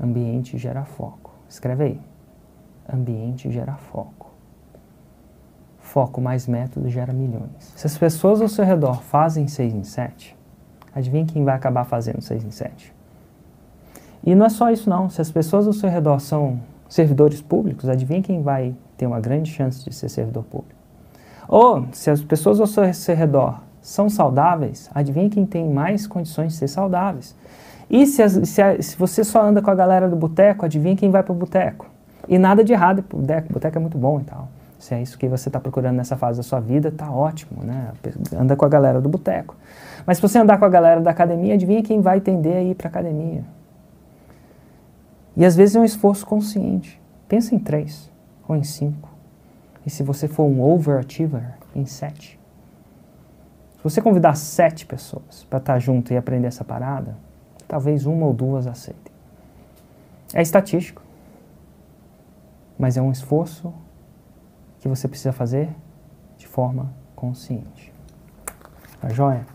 Ambiente gera foco. Escreve aí. Ambiente gera foco. Foco mais método gera milhões. Se as pessoas ao seu redor fazem 6 em 7, adivinha quem vai acabar fazendo 6 em 7? E não é só isso não. Se as pessoas ao seu redor são servidores públicos, adivinha quem vai ter uma grande chance de ser servidor público? Ou, se as pessoas ao seu redor são saudáveis, adivinha quem tem mais condições de ser saudáveis? E se, as, se, a, se você só anda com a galera do boteco, adivinha quem vai para o boteco? E nada de errado boteco, é muito bom e tal. Se é isso que você está procurando nessa fase da sua vida, tá ótimo, né? Anda com a galera do boteco. Mas se você andar com a galera da academia, adivinha quem vai tender a ir para academia? E às vezes é um esforço consciente. Pensa em três ou em cinco. E se você for um overachiever, em sete. Se você convidar sete pessoas para estar tá junto e aprender essa parada, talvez uma ou duas aceitem. É estatístico, mas é um esforço que você precisa fazer de forma consciente. Tá joia?